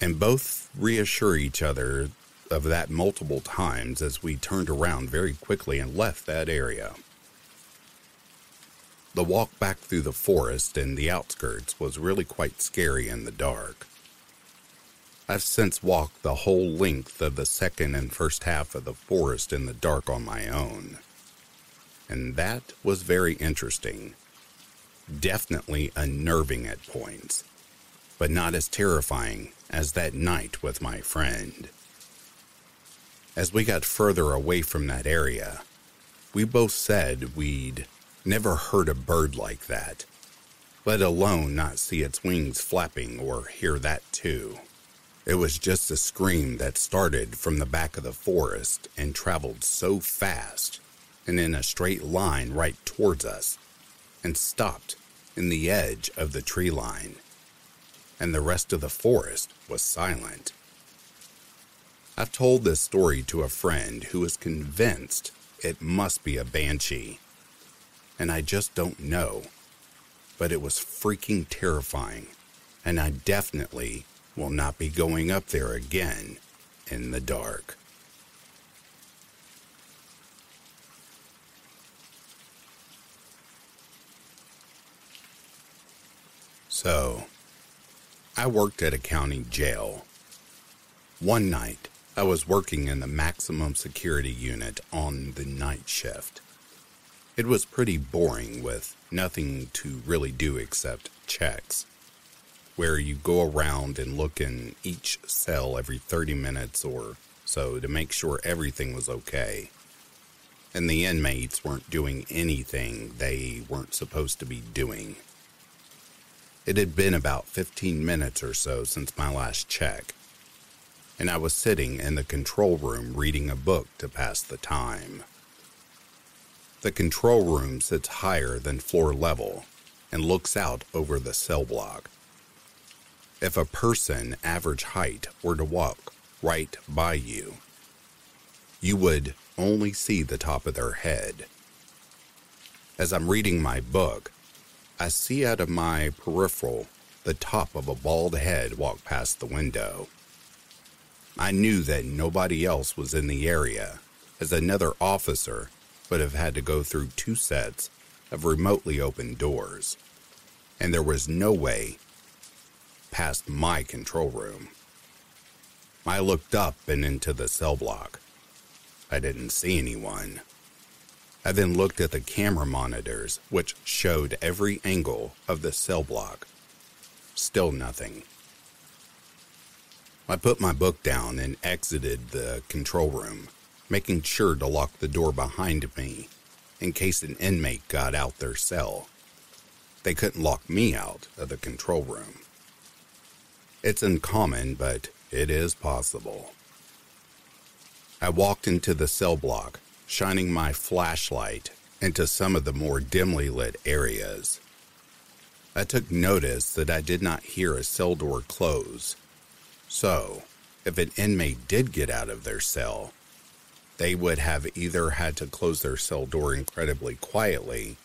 And both reassure each other of that multiple times as we turned around very quickly and left that area. The walk back through the forest and the outskirts was really quite scary in the dark. I've since walked the whole length of the second and first half of the forest in the dark on my own. And that was very interesting. Definitely unnerving at points, but not as terrifying as that night with my friend. As we got further away from that area, we both said we'd never heard a bird like that, let alone not see its wings flapping or hear that too. It was just a scream that started from the back of the forest and traveled so fast and in a straight line right towards us and stopped in the edge of the tree line. And the rest of the forest was silent. I've told this story to a friend who is convinced it must be a banshee. And I just don't know. But it was freaking terrifying. And I definitely will not be going up there again in the dark. So, I worked at a county jail. One night, I was working in the maximum security unit on the night shift. It was pretty boring with nothing to really do except checks, where you go around and look in each cell every 30 minutes or so to make sure everything was okay. And the inmates weren't doing anything they weren't supposed to be doing. It had been about 15 minutes or so since my last check, and I was sitting in the control room reading a book to pass the time. The control room sits higher than floor level and looks out over the cell block. If a person average height were to walk right by you, you would only see the top of their head. As I'm reading my book, I see out of my peripheral the top of a bald head walk past the window. I knew that nobody else was in the area, as another officer would have had to go through two sets of remotely open doors, and there was no way past my control room. I looked up and into the cell block. I didn't see anyone. I then looked at the camera monitors, which showed every angle of the cell block. Still nothing. I put my book down and exited the control room making sure to lock the door behind me in case an inmate got out their cell. They couldn't lock me out of the control room. It's uncommon, but it is possible. I walked into the cell block, shining my flashlight into some of the more dimly lit areas. I took notice that I did not hear a cell door close. So, if an inmate did get out of their cell, they would have either had to close their cell door incredibly quietly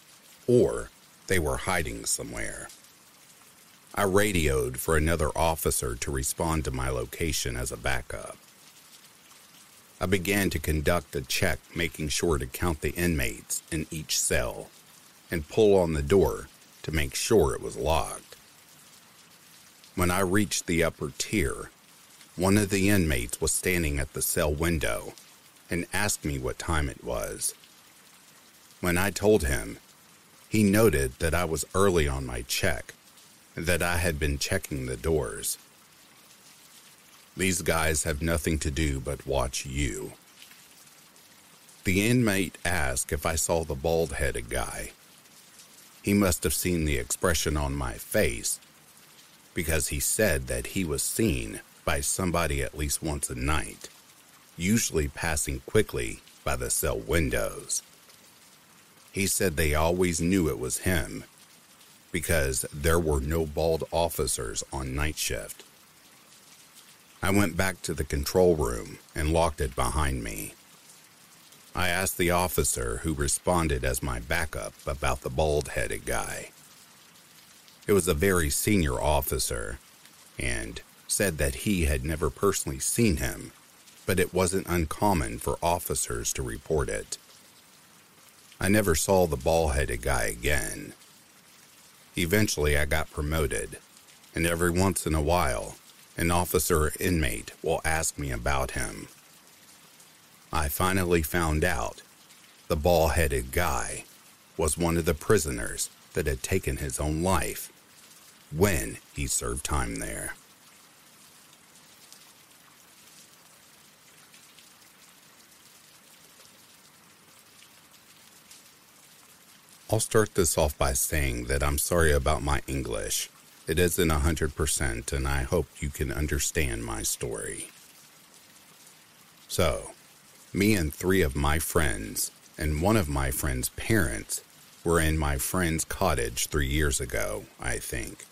or they were hiding somewhere. I radioed for another officer to respond to my location as a backup. I began to conduct a check, making sure to count the inmates in each cell and pull on the door to make sure it was locked. When I reached the upper tier, one of the inmates was standing at the cell window and asked me what time it was. When I told him, he noted that I was early on my check and that I had been checking the doors. These guys have nothing to do but watch you. The inmate asked if I saw the bald headed guy. He must have seen the expression on my face because he said that he was seen by somebody at least once a night usually passing quickly by the cell windows. He said they always knew it was him because there were no bald officers on night shift. I went back to the control room and locked it behind me. I asked the officer who responded as my backup about the bald headed guy. It was a very senior officer and said that he had never personally seen him but it wasn't uncommon for officers to report it. I never saw the bald headed guy again. Eventually, I got promoted, and every once in a while, an officer inmate will ask me about him. I finally found out the ball headed guy was one of the prisoners that had taken his own life when he served time there. I'll start this off by saying that I'm sorry about my English. It isn't 100%, and I hope you can understand my story. So, me and three of my friends, and one of my friend's parents, were in my friend's cottage three years ago, I think.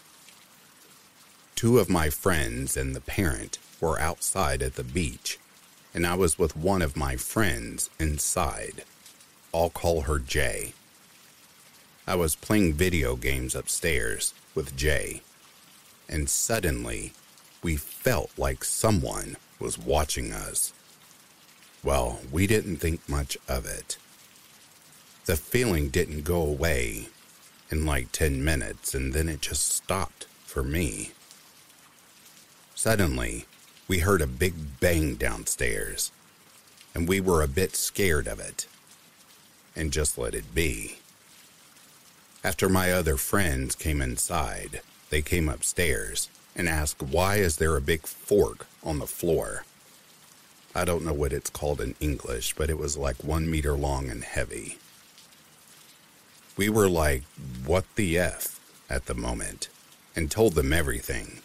Two of my friends and the parent were outside at the beach, and I was with one of my friends inside. I'll call her Jay. I was playing video games upstairs with Jay, and suddenly we felt like someone was watching us. Well, we didn't think much of it. The feeling didn't go away in like 10 minutes, and then it just stopped for me. Suddenly, we heard a big bang downstairs, and we were a bit scared of it, and just let it be. After my other friends came inside, they came upstairs and asked, Why is there a big fork on the floor? I don't know what it's called in English, but it was like one meter long and heavy. We were like, What the F at the moment, and told them everything.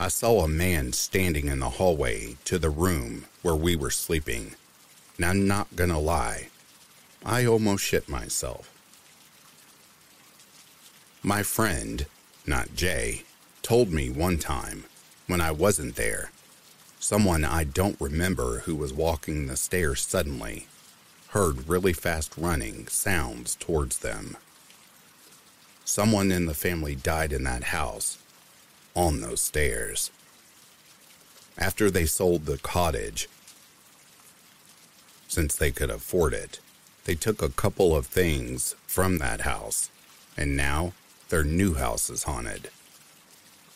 I saw a man standing in the hallway to the room where we were sleeping. And I'm not gonna lie, I almost shit myself. My friend, not Jay, told me one time, when I wasn't there, someone I don't remember who was walking the stairs suddenly heard really fast running sounds towards them. Someone in the family died in that house, on those stairs. After they sold the cottage, since they could afford it, they took a couple of things from that house, and now their new house is haunted.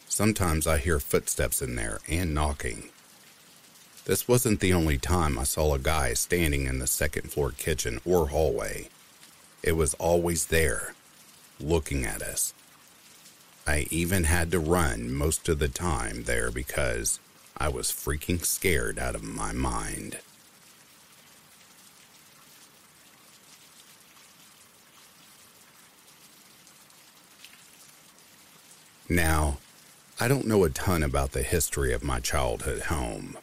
Sometimes I hear footsteps in there and knocking. This wasn't the only time I saw a guy standing in the second floor kitchen or hallway. It was always there, looking at us. I even had to run most of the time there because I was freaking scared out of my mind. Now, I don't know a ton about the history of my childhood home,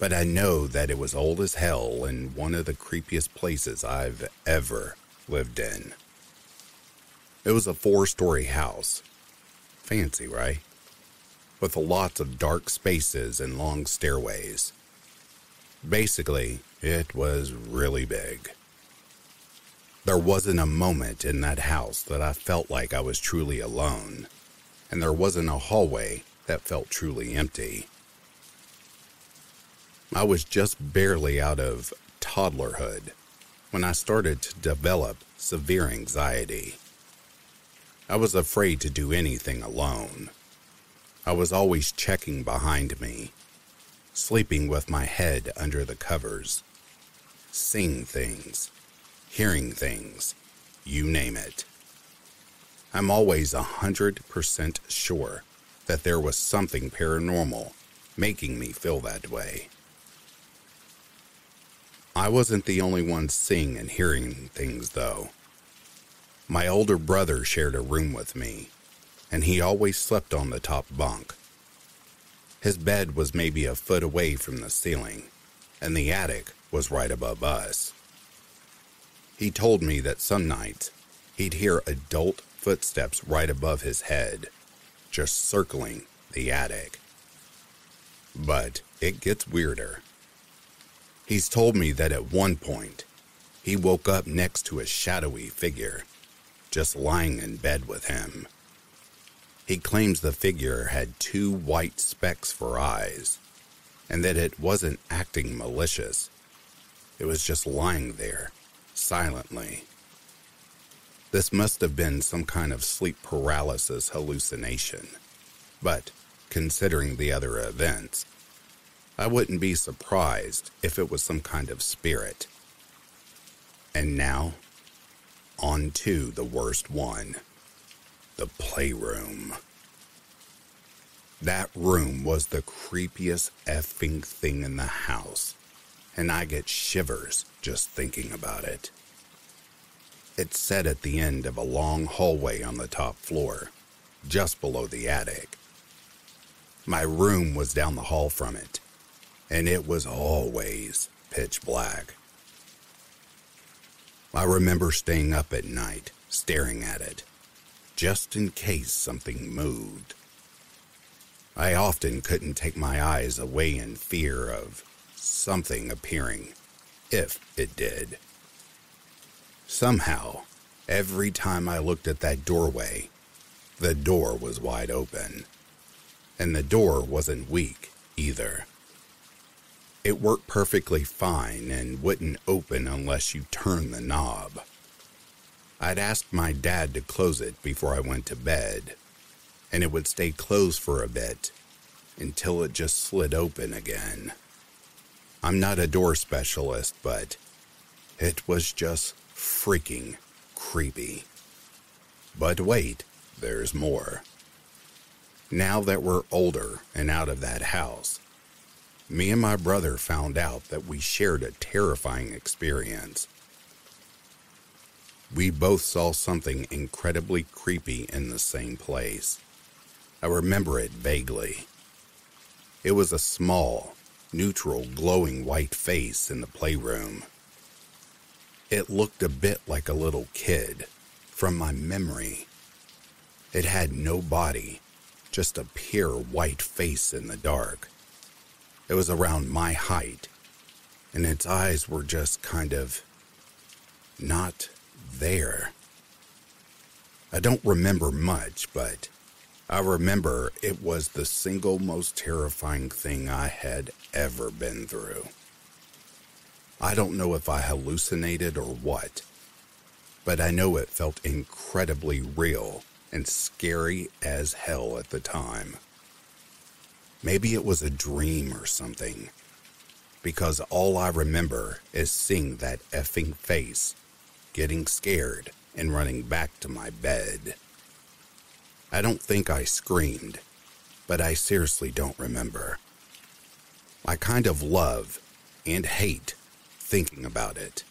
but I know that it was old as hell and one of the creepiest places I've ever lived in. It was a four story house. Fancy, right? With lots of dark spaces and long stairways. Basically, it was really big. There wasn't a moment in that house that I felt like I was truly alone and there wasn't a hallway that felt truly empty. I was just barely out of toddlerhood when I started to develop severe anxiety. I was afraid to do anything alone. I was always checking behind me, sleeping with my head under the covers, seeing things, hearing things, you name it. I'm always a 100% sure that there was something paranormal making me feel that way. I wasn't the only one seeing and hearing things, though. My older brother shared a room with me, and he always slept on the top bunk. His bed was maybe a foot away from the ceiling, and the attic was right above us. He told me that some nights he'd hear adult footsteps right above his head, just circling the attic. But it gets weirder. He's told me that at one point, he woke up next to a shadowy figure, just lying in bed with him. He claims the figure had two white specks for eyes, and that it wasn't acting malicious. It was just lying there, silently. This must have been some kind of sleep paralysis hallucination. But, considering the other events, I wouldn't be surprised if it was some kind of spirit. And now, on to the worst one the playroom. That room was the creepiest effing thing in the house, and I get shivers just thinking about it. It sat at the end of a long hallway on the top floor, just below the attic. My room was down the hall from it, and it was always pitch black. I remember staying up at night, staring at it, just in case something moved. I often couldn't take my eyes away in fear of something appearing, if it did. Somehow, every time I looked at that doorway, the door was wide open. And the door wasn't weak either. It worked perfectly fine and wouldn't open unless you turned the knob. I'd asked my dad to close it before I went to bed, and it would stay closed for a bit until it just slid open again. I'm not a door specialist, but it was just freaking creepy. But wait, there's more. Now that we're older and out of that house, me and my brother found out that we shared a terrifying experience. We both saw something incredibly creepy in the same place. I remember it vaguely. It was a small, neutral, glowing white face in the playroom. It looked a bit like a little kid, from my memory. It had no body, just a pure white face in the dark. It was around my height, and its eyes were just kind of not there. I don't remember much, but I remember it was the single most terrifying thing I had ever been through. I don't know if I hallucinated or what, but I know it felt incredibly real and scary as hell at the time. Maybe it was a dream or something. Because all I remember is seeing that effing face, getting scared, and running back to my bed. I don't think I screamed, but I seriously don't remember. I kind of love and hate thinking about it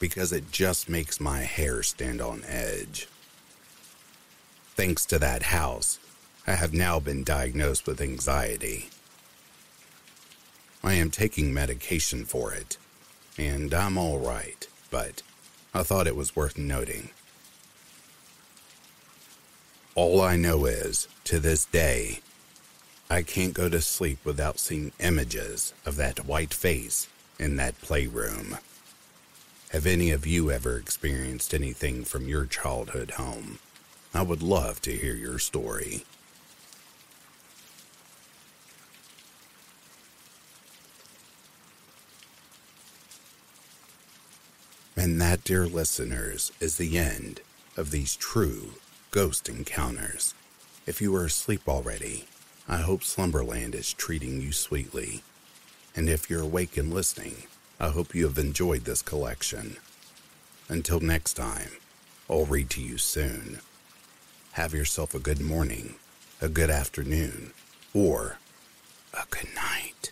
because it just makes my hair stand on edge. Thanks to that house, I have now been diagnosed with anxiety. I am taking medication for it, and I'm all right, but I thought it was worth noting. All I know is, to this day, I can't go to sleep without seeing images of that white face in that playroom. Have any of you ever experienced anything from your childhood home? I would love to hear your story. And that, dear listeners, is the end of these true ghost encounters. If you are asleep already, I hope Slumberland is treating you sweetly. And if you're awake and listening, I hope you have enjoyed this collection. Until next time, I'll read to you soon. Have yourself a good morning, a good afternoon, or a good night.